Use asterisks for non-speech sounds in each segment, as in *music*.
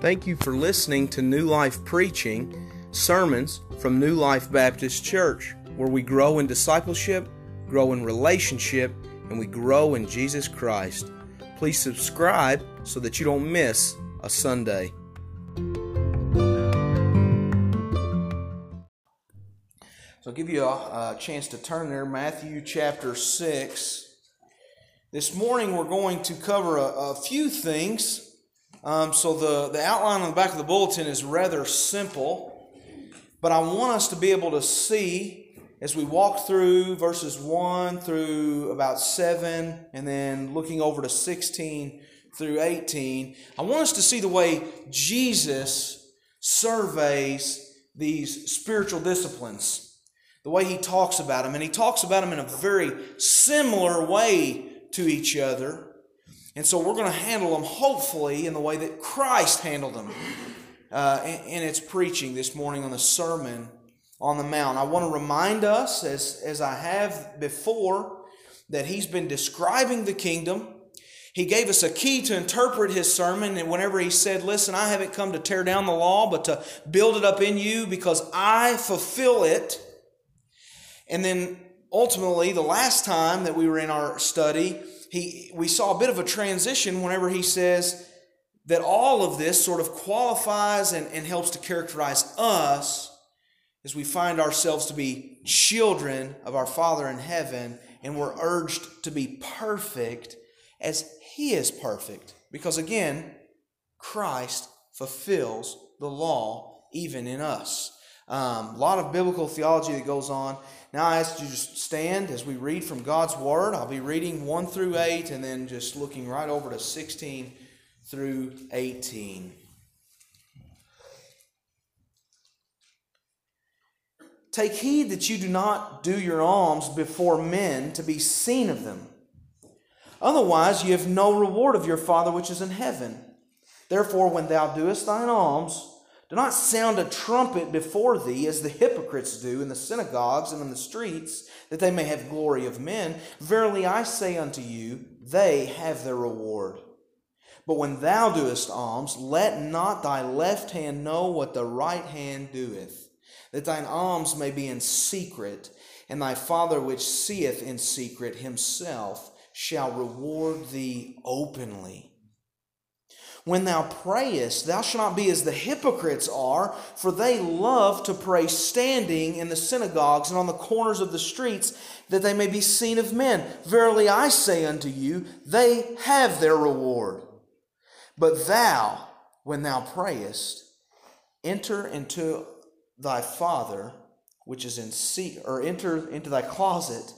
Thank you for listening to New Life Preaching, sermons from New Life Baptist Church, where we grow in discipleship, grow in relationship, and we grow in Jesus Christ. Please subscribe so that you don't miss a Sunday. So I'll give you a, a chance to turn there, Matthew chapter 6. This morning we're going to cover a, a few things. Um, so the, the outline on the back of the bulletin is rather simple, but I want us to be able to see as we walk through verses 1 through about 7 and then looking over to 16 through 18, I want us to see the way Jesus surveys these spiritual disciplines, the way he talks about them. And he talks about them in a very similar way to each other. And so we're going to handle them hopefully in the way that Christ handled them uh, in, in its preaching this morning on the Sermon on the Mount. I want to remind us, as, as I have before, that he's been describing the kingdom. He gave us a key to interpret his sermon, and whenever he said, Listen, I haven't come to tear down the law, but to build it up in you because I fulfill it. And then ultimately, the last time that we were in our study, he, we saw a bit of a transition whenever he says that all of this sort of qualifies and, and helps to characterize us as we find ourselves to be children of our Father in heaven and we're urged to be perfect as He is perfect. Because again, Christ fulfills the law even in us. Um, a lot of biblical theology that goes on. Now I ask you to stand as we read from God's Word. I'll be reading 1 through 8 and then just looking right over to 16 through 18. Take heed that you do not do your alms before men to be seen of them. Otherwise, you have no reward of your Father which is in heaven. Therefore, when thou doest thine alms, do not sound a trumpet before thee, as the hypocrites do in the synagogues and in the streets, that they may have glory of men. Verily I say unto you, they have their reward. But when thou doest alms, let not thy left hand know what the right hand doeth that thine alms may be in secret, and thy Father which seeth in secret himself shall reward thee openly. When thou prayest, thou shalt not be as the hypocrites are, for they love to pray standing in the synagogues and on the corners of the streets, that they may be seen of men. Verily I say unto you, they have their reward. But thou, when thou prayest, enter into thy father which is in secret, or enter into thy closet,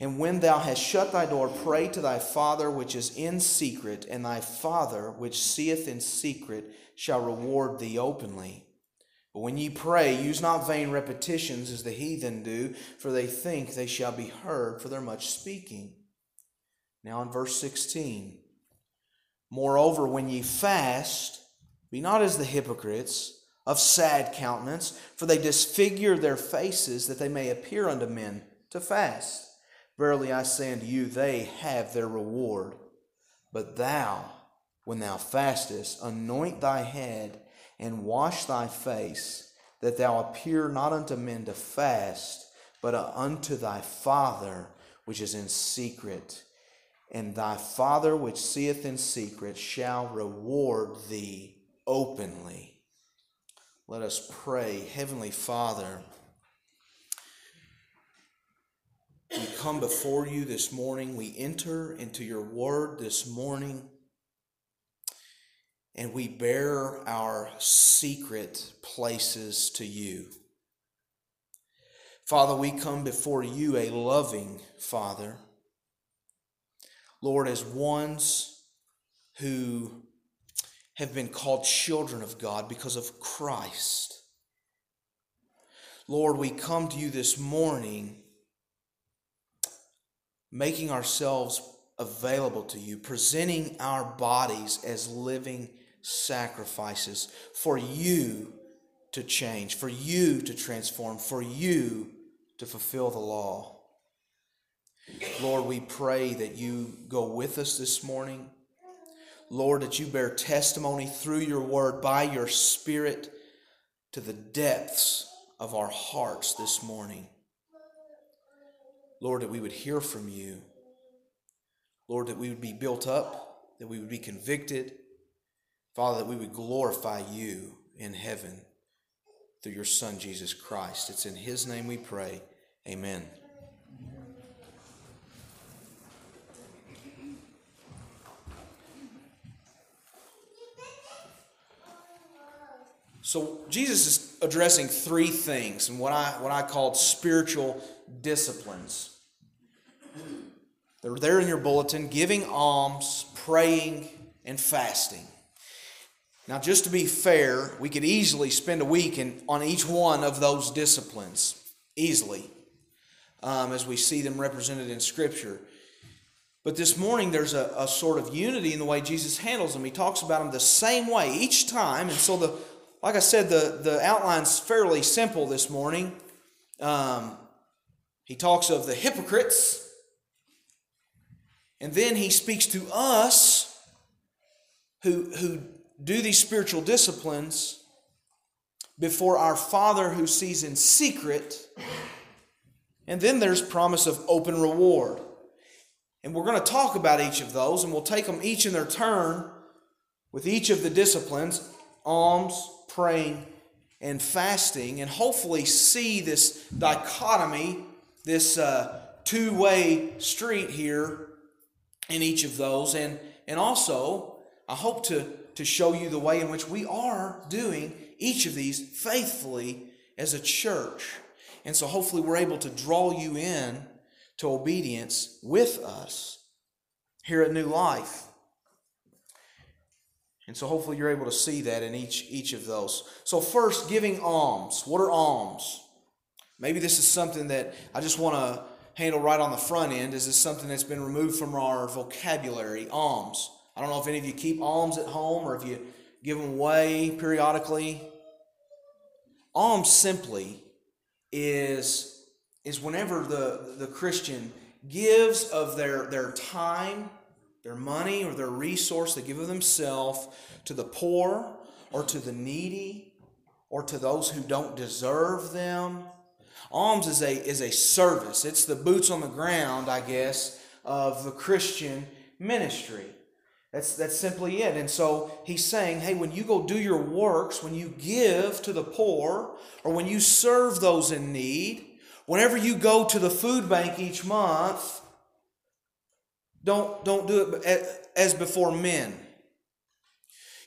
and when thou hast shut thy door, pray to thy father which is in secret, and thy father which seeth in secret shall reward thee openly. But when ye pray, use not vain repetitions as the heathen do, for they think they shall be heard for their much speaking. Now in verse 16. Moreover, when ye fast, be not as the hypocrites of sad countenance, for they disfigure their faces that they may appear unto men to fast. Verily I say unto you, they have their reward. But thou, when thou fastest, anoint thy head and wash thy face, that thou appear not unto men to fast, but unto thy Father which is in secret. And thy Father which seeth in secret shall reward thee openly. Let us pray. Heavenly Father, we come before you this morning. We enter into your word this morning. And we bear our secret places to you. Father, we come before you, a loving Father. Lord, as ones who have been called children of God because of Christ. Lord, we come to you this morning making ourselves available to you, presenting our bodies as living sacrifices for you to change, for you to transform, for you to fulfill the law. Lord, we pray that you go with us this morning. Lord, that you bear testimony through your word by your Spirit to the depths of our hearts this morning. Lord, that we would hear from you. Lord, that we would be built up, that we would be convicted. Father, that we would glorify you in heaven through your Son, Jesus Christ. It's in his name we pray. Amen. So Jesus is addressing three things and what I what I called spiritual disciplines. They're there in your bulletin, giving alms, praying, and fasting. Now, just to be fair, we could easily spend a week in, on each one of those disciplines, easily, um, as we see them represented in Scripture. But this morning, there's a, a sort of unity in the way Jesus handles them. He talks about them the same way each time. And so, the like I said, the, the outline's fairly simple this morning. Um, he talks of the hypocrites, and then he speaks to us who, who do these spiritual disciplines before our Father who sees in secret. And then there's promise of open reward. And we're going to talk about each of those, and we'll take them each in their turn with each of the disciplines alms, praying, and fasting, and hopefully see this dichotomy, this uh, two way street here in each of those. And, and also, I hope to to show you the way in which we are doing each of these faithfully as a church. And so hopefully we're able to draw you in to obedience with us here at New Life. And so hopefully you're able to see that in each, each of those. So, first, giving alms. What are alms? Maybe this is something that I just want to handle right on the front end. Is this something that's been removed from our vocabulary? Alms. I don't know if any of you keep alms at home or if you give them away periodically. Alms simply is, is whenever the, the Christian gives of their, their time, their money, or their resource, they give of themselves to the poor or to the needy or to those who don't deserve them. Alms is a, is a service. It's the boots on the ground, I guess, of the Christian ministry. That's, that's simply it. And so he's saying, hey, when you go do your works, when you give to the poor, or when you serve those in need, whenever you go to the food bank each month, don't, don't do it as before men.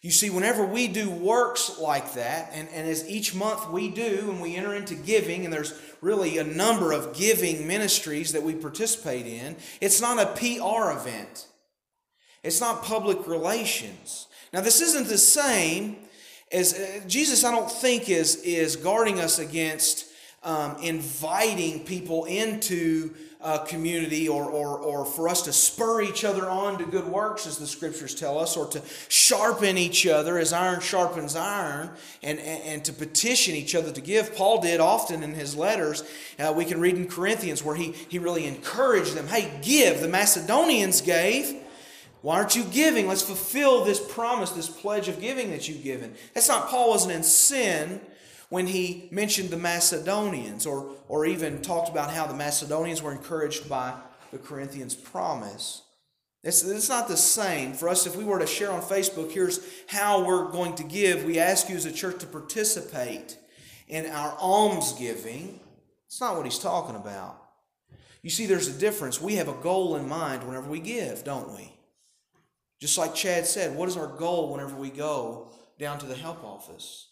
You see, whenever we do works like that, and, and as each month we do, and we enter into giving, and there's really a number of giving ministries that we participate in, it's not a PR event. It's not public relations. Now, this isn't the same as uh, Jesus, I don't think, is, is guarding us against um, inviting people into a community or, or, or for us to spur each other on to good works, as the scriptures tell us, or to sharpen each other as iron sharpens iron, and, and, and to petition each other to give. Paul did often in his letters. Uh, we can read in Corinthians where he, he really encouraged them hey, give. The Macedonians gave. Why aren't you giving? Let's fulfill this promise, this pledge of giving that you've given. That's not, Paul wasn't in sin when he mentioned the Macedonians or, or even talked about how the Macedonians were encouraged by the Corinthians' promise. It's, it's not the same. For us, if we were to share on Facebook, here's how we're going to give. We ask you as a church to participate in our almsgiving. It's not what he's talking about. You see, there's a difference. We have a goal in mind whenever we give, don't we? Just like Chad said, what is our goal whenever we go down to the help office?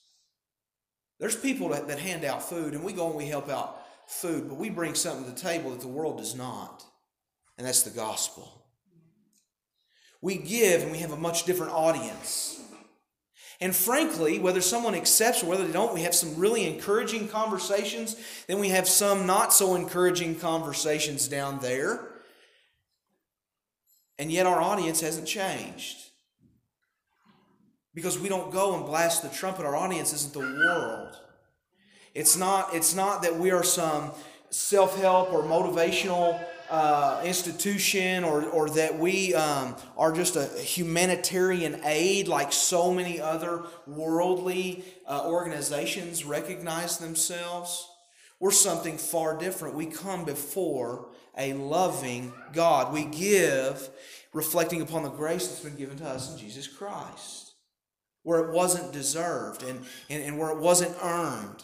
There's people that, that hand out food, and we go and we help out food, but we bring something to the table that the world does not, and that's the gospel. We give, and we have a much different audience. And frankly, whether someone accepts or whether they don't, we have some really encouraging conversations. Then we have some not so encouraging conversations down there. And yet our audience hasn't changed. Because we don't go and blast the trumpet. Our audience isn't the world. It's not, it's not that we are some self help or motivational uh, institution or, or that we um, are just a humanitarian aid like so many other worldly uh, organizations recognize themselves. We're something far different. We come before a loving God. We give reflecting upon the grace that's been given to us in Jesus Christ, where it wasn't deserved and, and, and where it wasn't earned.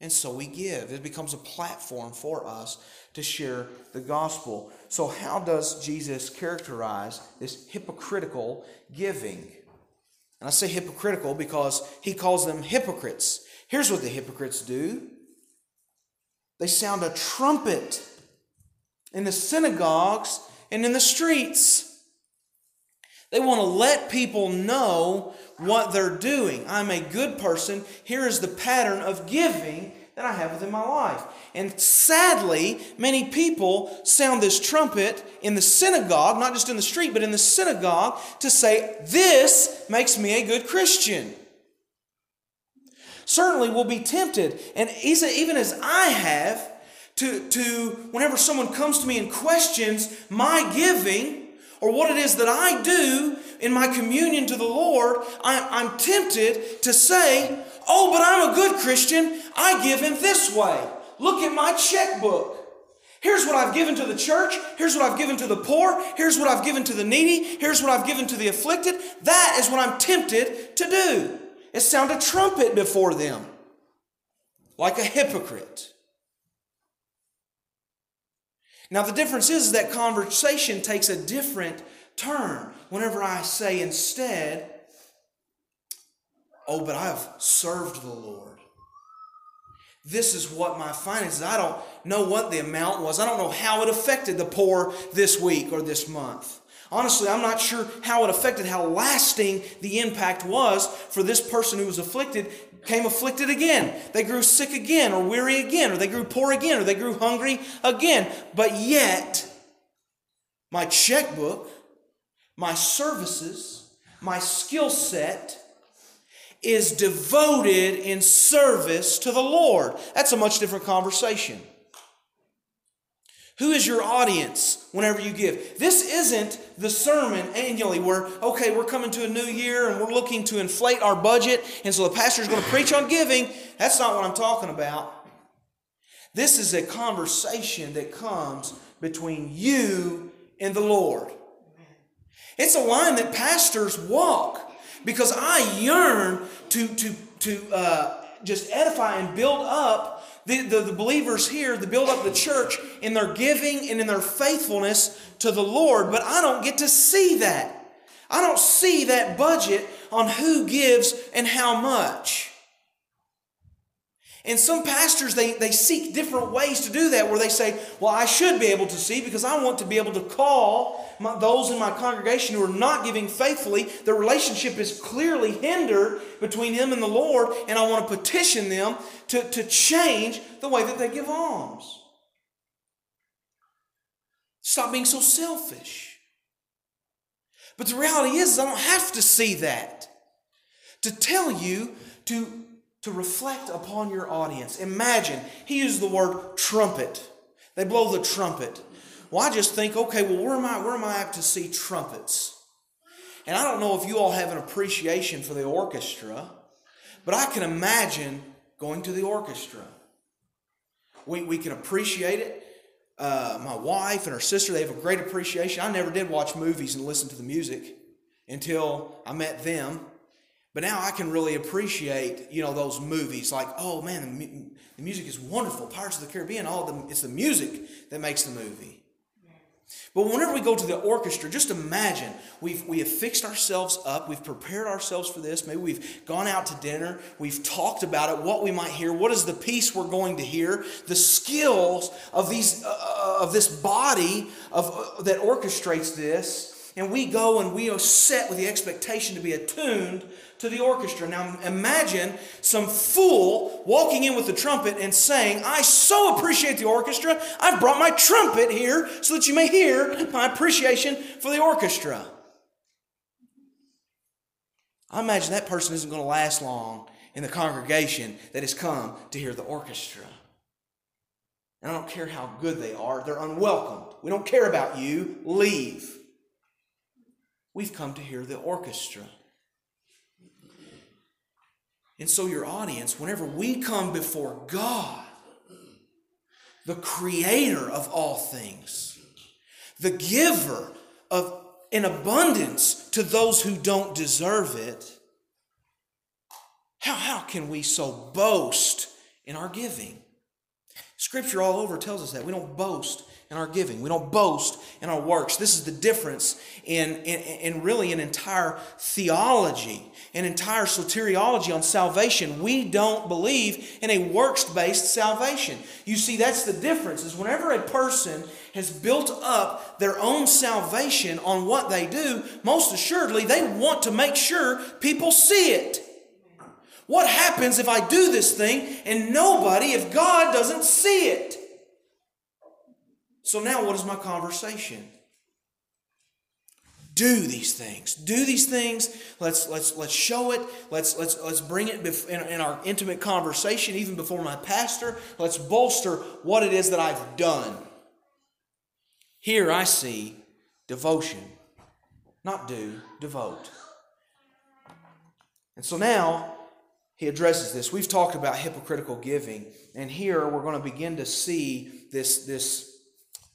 And so we give. It becomes a platform for us to share the gospel. So, how does Jesus characterize this hypocritical giving? And I say hypocritical because he calls them hypocrites. Here's what the hypocrites do they sound a trumpet in the synagogues and in the streets. They want to let people know what they're doing. I'm a good person. Here is the pattern of giving that I have within my life. And sadly, many people sound this trumpet in the synagogue, not just in the street, but in the synagogue, to say, This makes me a good Christian. Certainly, we'll be tempted, and even as I have, to, to whenever someone comes to me and questions my giving or what it is that I do in my communion to the Lord, I, I'm tempted to say, Oh, but I'm a good Christian. I give in this way. Look at my checkbook. Here's what I've given to the church. Here's what I've given to the poor. Here's what I've given to the needy. Here's what I've given to the afflicted. That is what I'm tempted to do. Is sound a trumpet before them, like a hypocrite. Now, the difference is that conversation takes a different turn whenever I say instead, Oh, but I've served the Lord. This is what my finances, I don't know what the amount was. I don't know how it affected the poor this week or this month. Honestly, I'm not sure how it affected, how lasting the impact was for this person who was afflicted, came afflicted again. They grew sick again, or weary again, or they grew poor again, or they grew hungry again. But yet, my checkbook, my services, my skill set, is devoted in service to the Lord. That's a much different conversation. Who is your audience whenever you give? This isn't the sermon annually where, okay, we're coming to a new year and we're looking to inflate our budget, and so the pastor is going to preach on giving. That's not what I'm talking about. This is a conversation that comes between you and the Lord. It's a line that pastors walk because I yearn to, to, to uh, just edify and build up the, the, the, believers here, to build up the church in their giving and in their faithfulness to the Lord, but I don't get to see that. I don't see that budget on who gives and how much. And some pastors, they, they seek different ways to do that, where they say, Well, I should be able to see because I want to be able to call my, those in my congregation who are not giving faithfully. The relationship is clearly hindered between him and the Lord, and I want to petition them to, to change the way that they give alms. Stop being so selfish. But the reality is, is I don't have to see that to tell you to to reflect upon your audience. Imagine, he used the word trumpet. They blow the trumpet. Well, I just think, okay, well, where am I? Where am I apt to see trumpets? And I don't know if you all have an appreciation for the orchestra, but I can imagine going to the orchestra. We, we can appreciate it. Uh, my wife and her sister, they have a great appreciation. I never did watch movies and listen to the music until I met them. But now I can really appreciate, you know, those movies like, oh man, the, mu- the music is wonderful. Pirates of the Caribbean, all the, it's the music that makes the movie. But whenever we go to the orchestra, just imagine we've, we have fixed ourselves up, we've prepared ourselves for this. Maybe we've gone out to dinner, we've talked about it, what we might hear, what is the piece we're going to hear, the skills of these uh, of this body of uh, that orchestrates this, and we go and we are set with the expectation to be attuned to the orchestra. Now imagine some fool walking in with the trumpet and saying, I so appreciate the orchestra, I've brought my trumpet here so that you may hear my appreciation for the orchestra. I imagine that person isn't going to last long in the congregation that has come to hear the orchestra. And I don't care how good they are, they're unwelcomed. We don't care about you. Leave. We've come to hear the orchestra. And so, your audience, whenever we come before God, the creator of all things, the giver of an abundance to those who don't deserve it, how, how can we so boast in our giving? Scripture all over tells us that. We don't boast in our giving. We don't boast in our works. This is the difference in, in, in really an entire theology, an entire soteriology on salvation. We don't believe in a works-based salvation. You see, that's the difference, is whenever a person has built up their own salvation on what they do, most assuredly they want to make sure people see it. What happens if I do this thing and nobody, if God doesn't see it? So now, what is my conversation? Do these things. Do these things. Let's let's let's show it. Let's let's let's bring it in, in our intimate conversation, even before my pastor. Let's bolster what it is that I've done. Here I see devotion, not do, devote. And so now he addresses this. We've talked about hypocritical giving, and here we're going to begin to see this this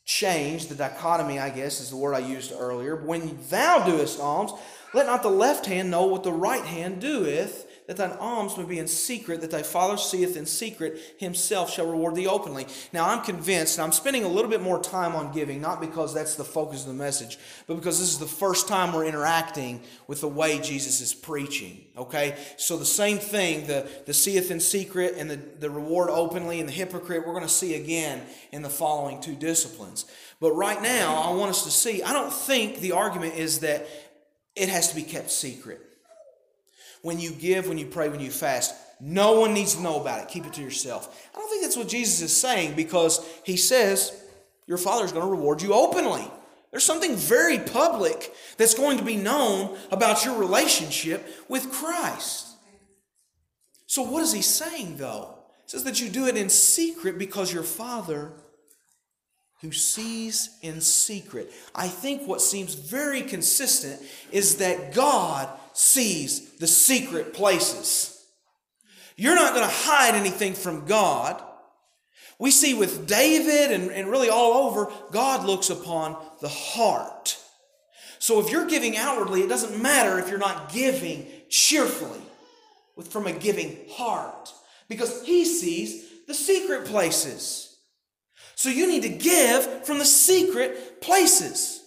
change, the dichotomy, I guess, is the word I used earlier. When thou doest alms, let not the left hand know what the right hand doeth, that thine alms may be in secret, that thy Father seeth in secret, himself shall reward thee openly. Now, I'm convinced, and I'm spending a little bit more time on giving, not because that's the focus of the message, but because this is the first time we're interacting with the way Jesus is preaching. Okay? So, the same thing, the, the seeth in secret and the, the reward openly and the hypocrite, we're going to see again in the following two disciplines. But right now, I want us to see, I don't think the argument is that it has to be kept secret when you give, when you pray, when you fast. No one needs to know about it. Keep it to yourself. I don't think that's what Jesus is saying because he says your Father is going to reward you openly. There's something very public that's going to be known about your relationship with Christ. So, what is he saying though? He says that you do it in secret because your Father who sees in secret. I think what seems very consistent is that God sees the secret places. You're not going to hide anything from God. We see with David and, and really all over, God looks upon the heart. So if you're giving outwardly, it doesn't matter if you're not giving cheerfully with, from a giving heart because He sees the secret places. So you need to give from the secret places.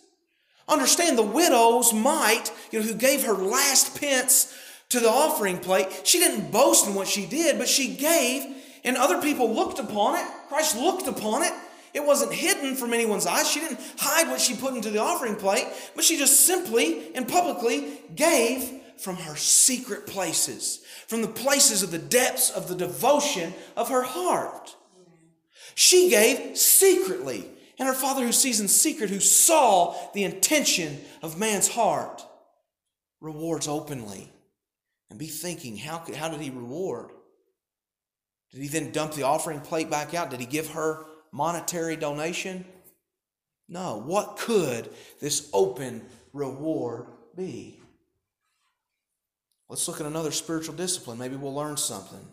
Understand the widow's mite, you know, who gave her last pence to the offering plate. She didn't boast in what she did, but she gave, and other people looked upon it. Christ looked upon it. It wasn't hidden from anyone's eyes. She didn't hide what she put into the offering plate, but she just simply and publicly gave from her secret places, from the places of the depths of the devotion of her heart. She gave secretly. And her Father who sees in secret, who saw the intention of man's heart, rewards openly. And be thinking, how, could, how did he reward? Did he then dump the offering plate back out? Did he give her monetary donation? No. What could this open reward be? Let's look at another spiritual discipline. Maybe we'll learn something.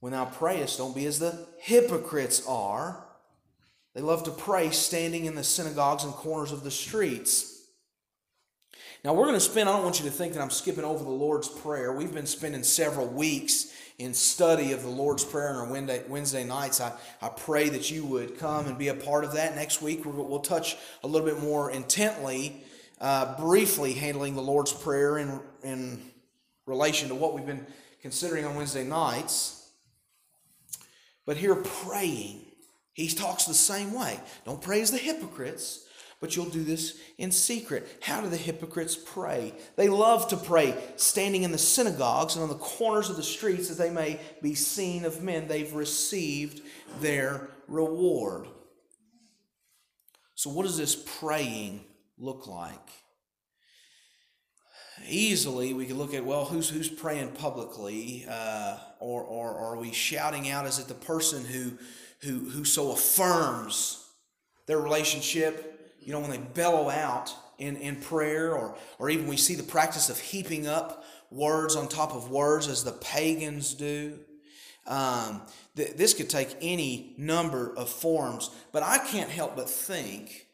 When thou prayest, don't be as the hypocrites are. They love to pray standing in the synagogues and corners of the streets. Now, we're going to spend, I don't want you to think that I'm skipping over the Lord's Prayer. We've been spending several weeks in study of the Lord's Prayer on our Wednesday, Wednesday nights. I, I pray that you would come and be a part of that. Next week, we'll touch a little bit more intently, uh, briefly handling the Lord's Prayer in, in relation to what we've been considering on Wednesday nights. But here, praying, he talks the same way. Don't pray as the hypocrites, but you'll do this in secret. How do the hypocrites pray? They love to pray standing in the synagogues and on the corners of the streets that they may be seen of men. They've received their reward. So, what does this praying look like? Easily we could look at well who's who's praying publicly uh, or, or, or are we shouting out? Is it the person who who who so affirms their relationship? You know when they bellow out in, in prayer or or even we see the practice of heaping up words on top of words as the pagans do. Um, th- this could take any number of forms but i can't help but think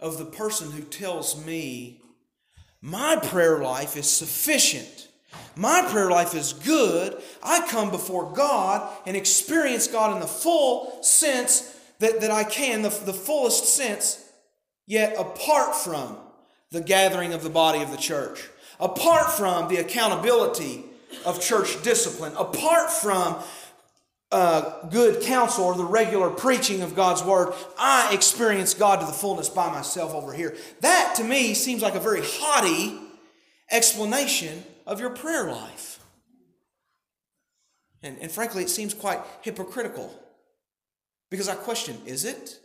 of the person who tells me my prayer life is sufficient. My prayer life is good. I come before God and experience God in the full sense that, that I can, the, the fullest sense, yet apart from the gathering of the body of the church, apart from the accountability of church discipline, apart from uh, good counsel or the regular preaching of God's word, I experience God to the fullness by myself over here. That to me seems like a very haughty explanation of your prayer life. And, and frankly, it seems quite hypocritical because I question is it?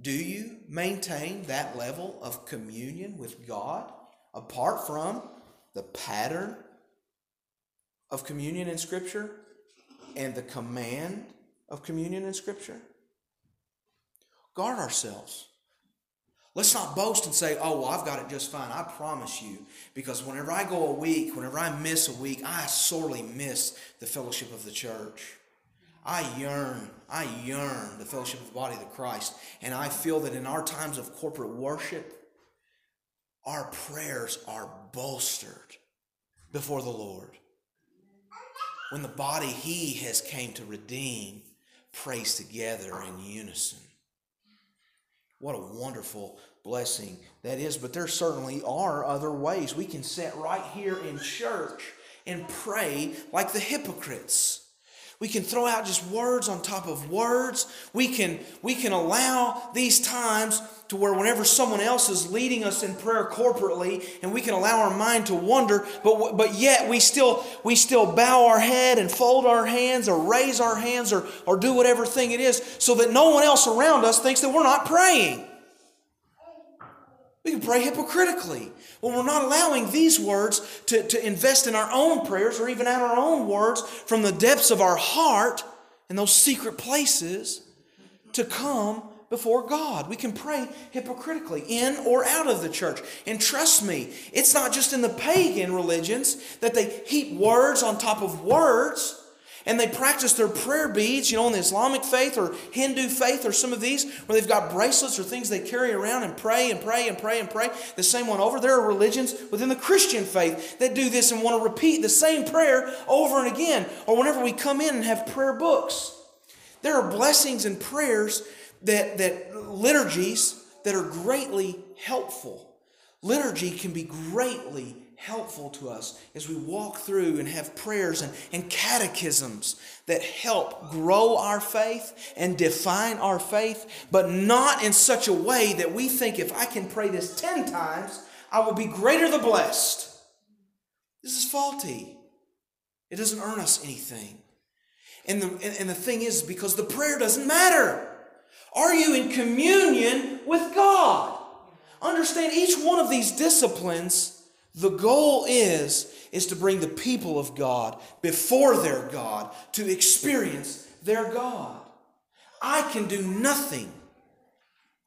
Do you maintain that level of communion with God apart from the pattern of communion in Scripture? And the command of communion in Scripture? Guard ourselves. Let's not boast and say, oh, well, I've got it just fine. I promise you. Because whenever I go a week, whenever I miss a week, I sorely miss the fellowship of the church. I yearn, I yearn the fellowship of the body of Christ. And I feel that in our times of corporate worship, our prayers are bolstered before the Lord when the body he has came to redeem prays together in unison. What a wonderful blessing that is. But there certainly are other ways. We can sit right here in church and pray like the hypocrites. We can throw out just words on top of words. We can, we can allow these times to where whenever someone else is leading us in prayer corporately and we can allow our mind to wander, but, but yet we still, we still bow our head and fold our hands or raise our hands or, or do whatever thing it is so that no one else around us thinks that we're not praying. We can pray hypocritically. when we're not allowing these words to, to invest in our own prayers or even our own words from the depths of our heart and those secret places to come before God. We can pray hypocritically in or out of the church. And trust me, it's not just in the pagan religions that they heap words on top of words and they practice their prayer beads, you know, in the Islamic faith or Hindu faith or some of these, where they've got bracelets or things they carry around and pray and pray and pray and pray the same one over. There are religions within the Christian faith that do this and want to repeat the same prayer over and again. Or whenever we come in and have prayer books, there are blessings and prayers that, that liturgies that are greatly helpful. Liturgy can be greatly helpful to us as we walk through and have prayers and, and catechisms that help grow our faith and define our faith, but not in such a way that we think if I can pray this 10 times, I will be greater the blessed. This is faulty. It doesn't earn us anything. And the, and the thing is, because the prayer doesn't matter. Are you in communion with God? Understand each one of these disciplines the goal is is to bring the people of God before their God to experience their God. I can do nothing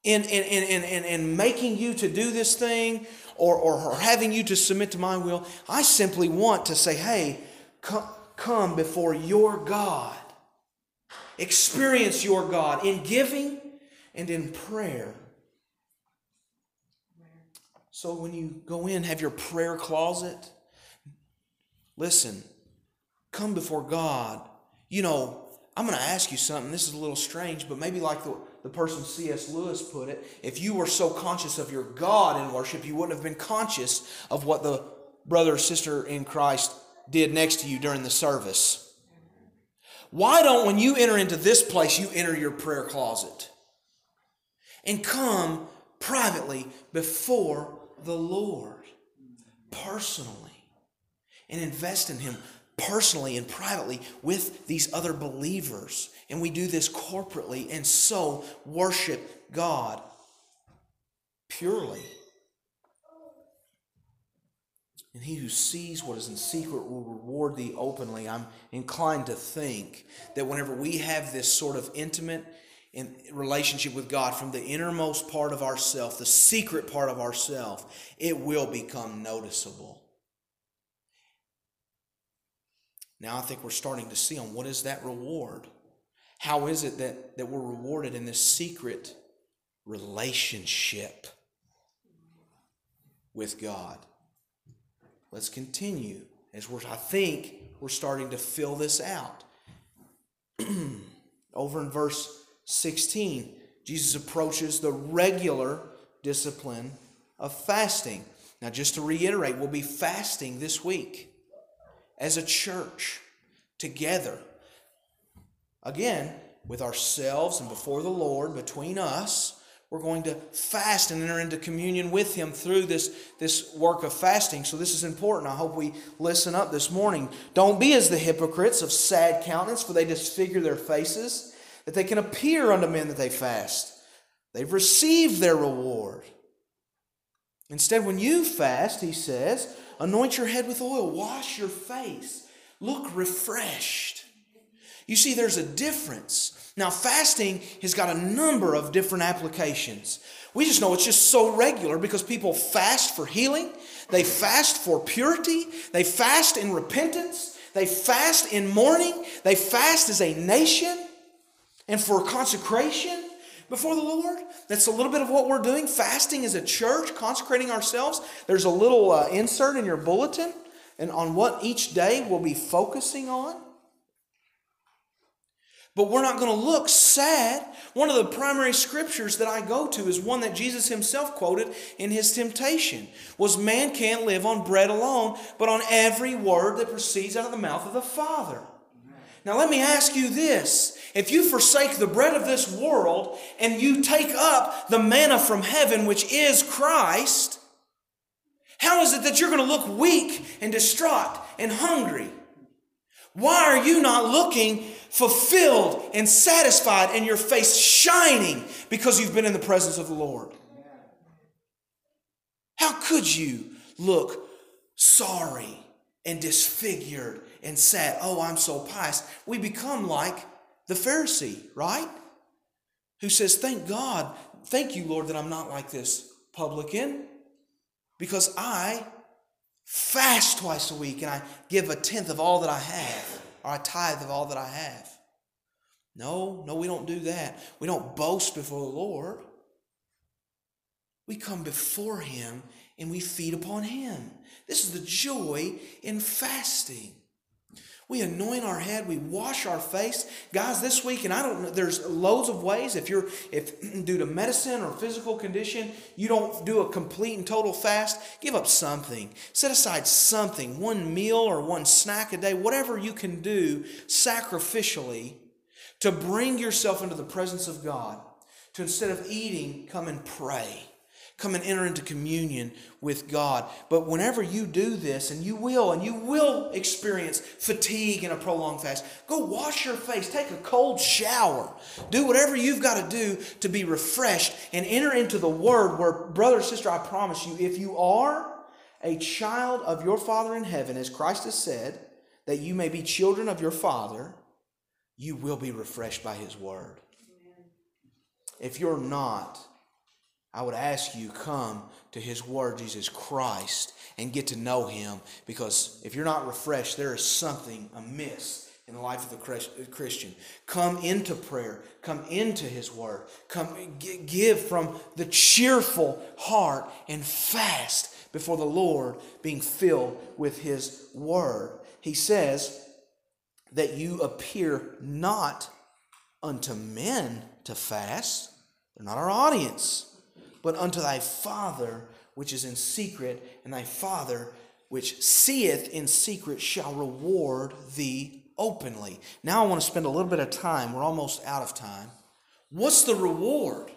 in, in, in, in, in, making you to do this thing or, or, or having you to submit to my will. I simply want to say, hey, come, come before your God. Experience your God in giving and in prayer. So when you go in, have your prayer closet. Listen, come before God. You know, I'm going to ask you something. This is a little strange, but maybe like the, the person C.S. Lewis put it, if you were so conscious of your God in worship, you wouldn't have been conscious of what the brother or sister in Christ did next to you during the service. Why don't, when you enter into this place, you enter your prayer closet and come privately before the Lord personally and invest in Him personally and privately with these other believers. And we do this corporately and so worship God purely. And he who sees what is in secret will reward thee openly. I'm inclined to think that whenever we have this sort of intimate in relationship with God from the innermost part of ourself, the secret part of ourself, it will become noticeable. Now I think we're starting to see on what is that reward? How is it that, that we're rewarded in this secret relationship with God? Let's continue as we're, I think we're starting to fill this out. *clears throat* Over in verse 16, Jesus approaches the regular discipline of fasting. Now, just to reiterate, we'll be fasting this week as a church together. Again, with ourselves and before the Lord, between us, we're going to fast and enter into communion with Him through this, this work of fasting. So, this is important. I hope we listen up this morning. Don't be as the hypocrites of sad countenance, for they disfigure their faces, that they can appear unto men that they fast. They've received their reward. Instead, when you fast, He says, anoint your head with oil, wash your face, look refreshed. You see, there's a difference now, fasting has got a number of different applications. We just know it's just so regular because people fast for healing, they fast for purity, they fast in repentance, they fast in mourning, they fast as a nation and for consecration before the Lord. That's a little bit of what we're doing, fasting as a church, consecrating ourselves. There's a little uh, insert in your bulletin and on what each day we'll be focusing on. But we're not going to look sad. One of the primary scriptures that I go to is one that Jesus himself quoted in his temptation was man can't live on bread alone, but on every word that proceeds out of the mouth of the Father. Now let me ask you this. If you forsake the bread of this world and you take up the manna from heaven, which is Christ, how is it that you're going to look weak and distraught and hungry? Why are you not looking fulfilled and satisfied and your face shining because you've been in the presence of the Lord? How could you look sorry and disfigured and said, Oh, I'm so pious. We become like the Pharisee, right? Who says, Thank God, thank you, Lord, that I'm not like this publican because I fast twice a week and I give a tenth of all that I have, or I tithe of all that I have. No, no, we don't do that. We don't boast before the Lord. We come before Him and we feed upon Him. This is the joy in fasting. We anoint our head, we wash our face. Guys, this week, and I don't know, there's loads of ways. If you're, if *clears throat* due to medicine or physical condition, you don't do a complete and total fast, give up something. Set aside something, one meal or one snack a day, whatever you can do sacrificially to bring yourself into the presence of God. To instead of eating, come and pray come and enter into communion with God. But whenever you do this, and you will, and you will experience fatigue in a prolonged fast, go wash your face, take a cold shower, do whatever you've got to do to be refreshed and enter into the Word where, brother, sister, I promise you, if you are a child of your Father in heaven, as Christ has said, that you may be children of your Father, you will be refreshed by His Word. If you're not, I would ask you come to his word, Jesus Christ, and get to know him. Because if you're not refreshed, there is something amiss in the life of the Christian. Come into prayer, come into his word, come give from the cheerful heart and fast before the Lord, being filled with his word. He says that you appear not unto men to fast, they're not our audience but unto thy Father which is in secret, and thy Father which seeth in secret shall reward thee openly. Now I want to spend a little bit of time. We're almost out of time. What's the reward?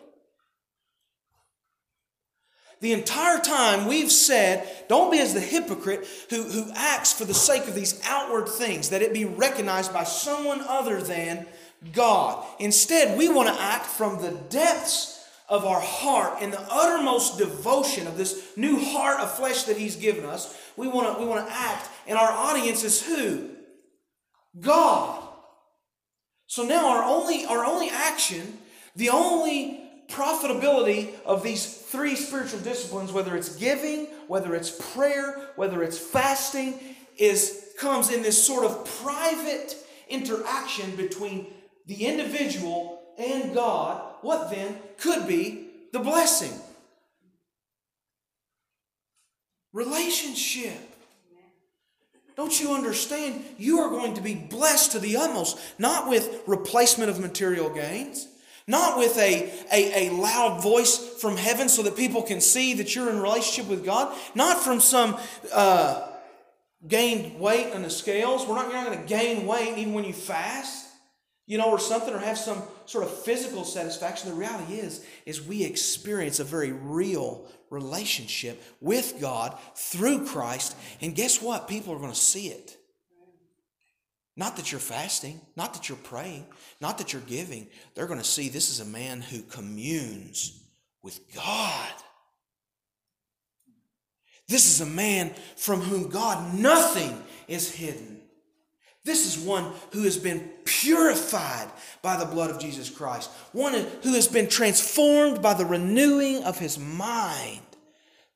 The entire time we've said, don't be as the hypocrite who, who acts for the sake of these outward things, that it be recognized by someone other than God. Instead, we want to act from the depths of our heart in the uttermost devotion of this new heart of flesh that He's given us, we want to we want to act. And our audience is who? God. So now our only our only action, the only profitability of these three spiritual disciplines, whether it's giving, whether it's prayer, whether it's fasting, is comes in this sort of private interaction between the individual and God. What then could be the blessing? Relationship. Don't you understand? You are going to be blessed to the utmost, not with replacement of material gains, not with a, a, a loud voice from heaven so that people can see that you're in relationship with God, not from some uh, gained weight on the scales. We're not, you're not going to gain weight even when you fast, you know, or something, or have some sort of physical satisfaction. The reality is, is we experience a very real relationship with God through Christ. And guess what? People are going to see it. Not that you're fasting, not that you're praying, not that you're giving. They're going to see this is a man who communes with God. This is a man from whom God nothing is hidden. This is one who has been purified by the blood of Jesus Christ, one who has been transformed by the renewing of his mind.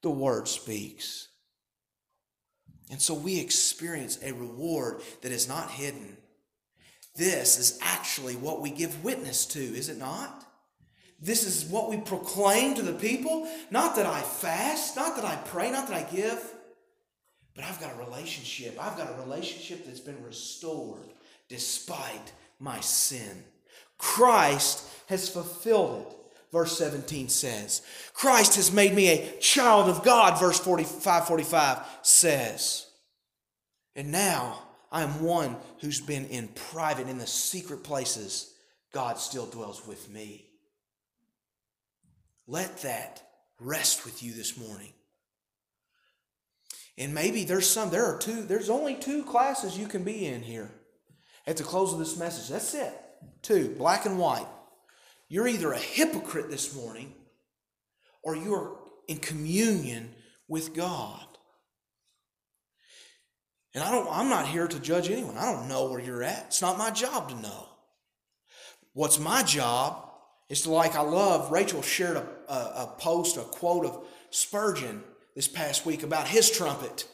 The word speaks. And so we experience a reward that is not hidden. This is actually what we give witness to, is it not? This is what we proclaim to the people. Not that I fast, not that I pray, not that I give, but I've got a relationship. I've got a relationship that's been restored despite my sin. Christ has fulfilled it. Verse 17 says, Christ has made me a child of God, verse 45 45 says. And now I am one who's been in private, in the secret places. God still dwells with me. Let that rest with you this morning. And maybe there's some, there are two, there's only two classes you can be in here at the close of this message. That's it. Two, black and white. You're either a hypocrite this morning or you're in communion with God. And I don't, I'm not here to judge anyone. I don't know where you're at. It's not my job to know. What's my job is to like I love, Rachel shared a, a, a post, a quote of Spurgeon this past week about his trumpet.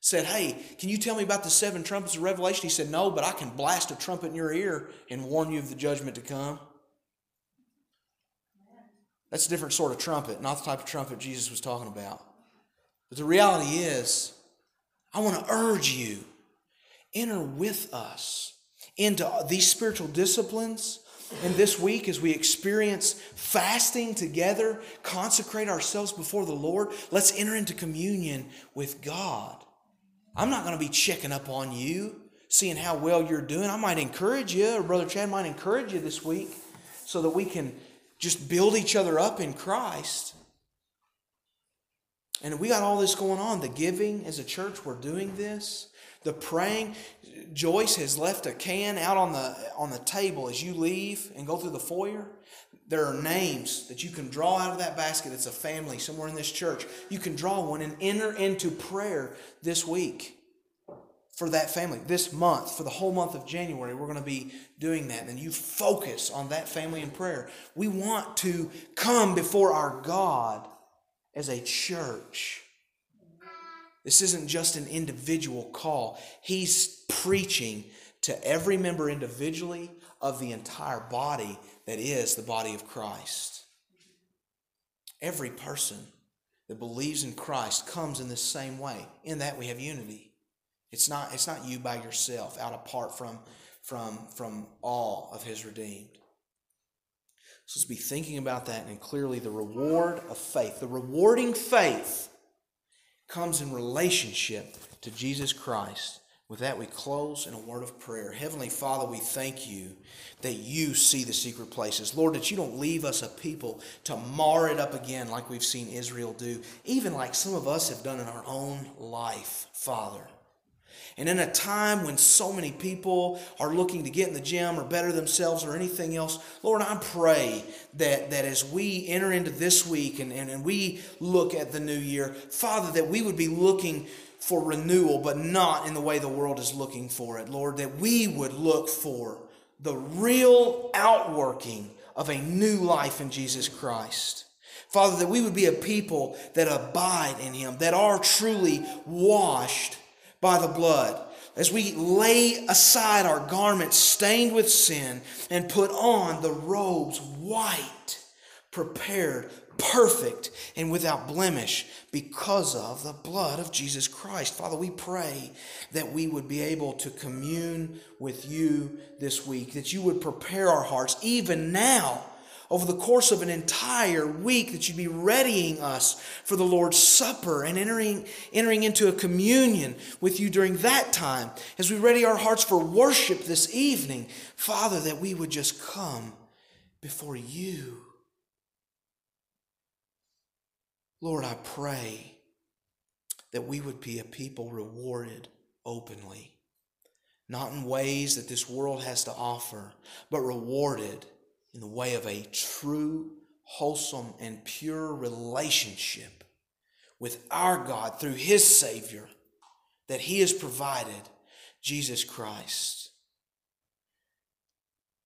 Said, Hey, can you tell me about the seven trumpets of Revelation? He said, No, but I can blast a trumpet in your ear and warn you of the judgment to come. That's a different sort of trumpet, not the type of trumpet Jesus was talking about. But the reality is, I want to urge you enter with us into these spiritual disciplines and this week, as we experience fasting together, consecrate ourselves before the Lord, let's enter into communion with God. I'm not going to be checking up on you, seeing how well you're doing. I might encourage you, or Brother Chad might encourage you this week so that we can just build each other up in Christ. And we got all this going on. The giving as a church, we're doing this. The praying, Joyce has left a can out on the on the table as you leave and go through the foyer. There are names that you can draw out of that basket. It's a family somewhere in this church. You can draw one and enter into prayer this week for that family. This month, for the whole month of January, we're going to be doing that. And you focus on that family in prayer. We want to come before our God as a church this isn't just an individual call. He's preaching to every member individually of the entire body that is the body of Christ. Every person that believes in Christ comes in the same way. In that we have unity. It's not, it's not you by yourself, out apart from, from, from all of his redeemed. So let's be thinking about that and clearly the reward of faith, the rewarding faith comes in relationship to Jesus Christ. With that, we close in a word of prayer. Heavenly Father, we thank you that you see the secret places. Lord, that you don't leave us a people to mar it up again like we've seen Israel do, even like some of us have done in our own life, Father. And in a time when so many people are looking to get in the gym or better themselves or anything else, Lord, I pray that, that as we enter into this week and, and, and we look at the new year, Father, that we would be looking for renewal, but not in the way the world is looking for it, Lord, that we would look for the real outworking of a new life in Jesus Christ. Father, that we would be a people that abide in Him, that are truly washed by the blood. As we lay aside our garments stained with sin and put on the robes white, prepared, perfect, and without blemish because of the blood of Jesus Christ. Father, we pray that we would be able to commune with you this week, that you would prepare our hearts even now over the course of an entire week that you'd be readying us for the Lord's Supper and entering, entering into a communion with you during that time as we ready our hearts for worship this evening. Father, that we would just come before you. Lord, I pray that we would be a people rewarded openly, not in ways that this world has to offer, but rewarded in the way of a true, wholesome, and pure relationship with our God through His Savior that He has provided, Jesus Christ.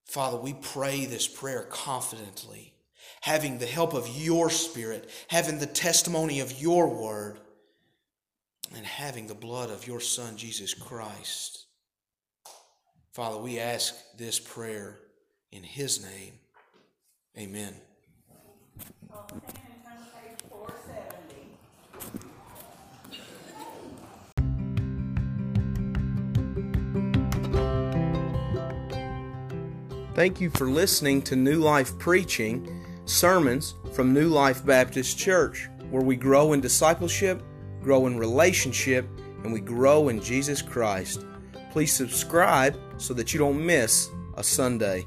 Father, we pray this prayer confidently, having the help of your Spirit, having the testimony of your word, and having the blood of your Son, Jesus Christ. Father, we ask this prayer in his name, amen. Thank you for listening to New Life Preaching, sermons from New Life Baptist Church, where we grow in discipleship, grow in relationship, and we grow in Jesus Christ. Please subscribe so that you don't miss a Sunday.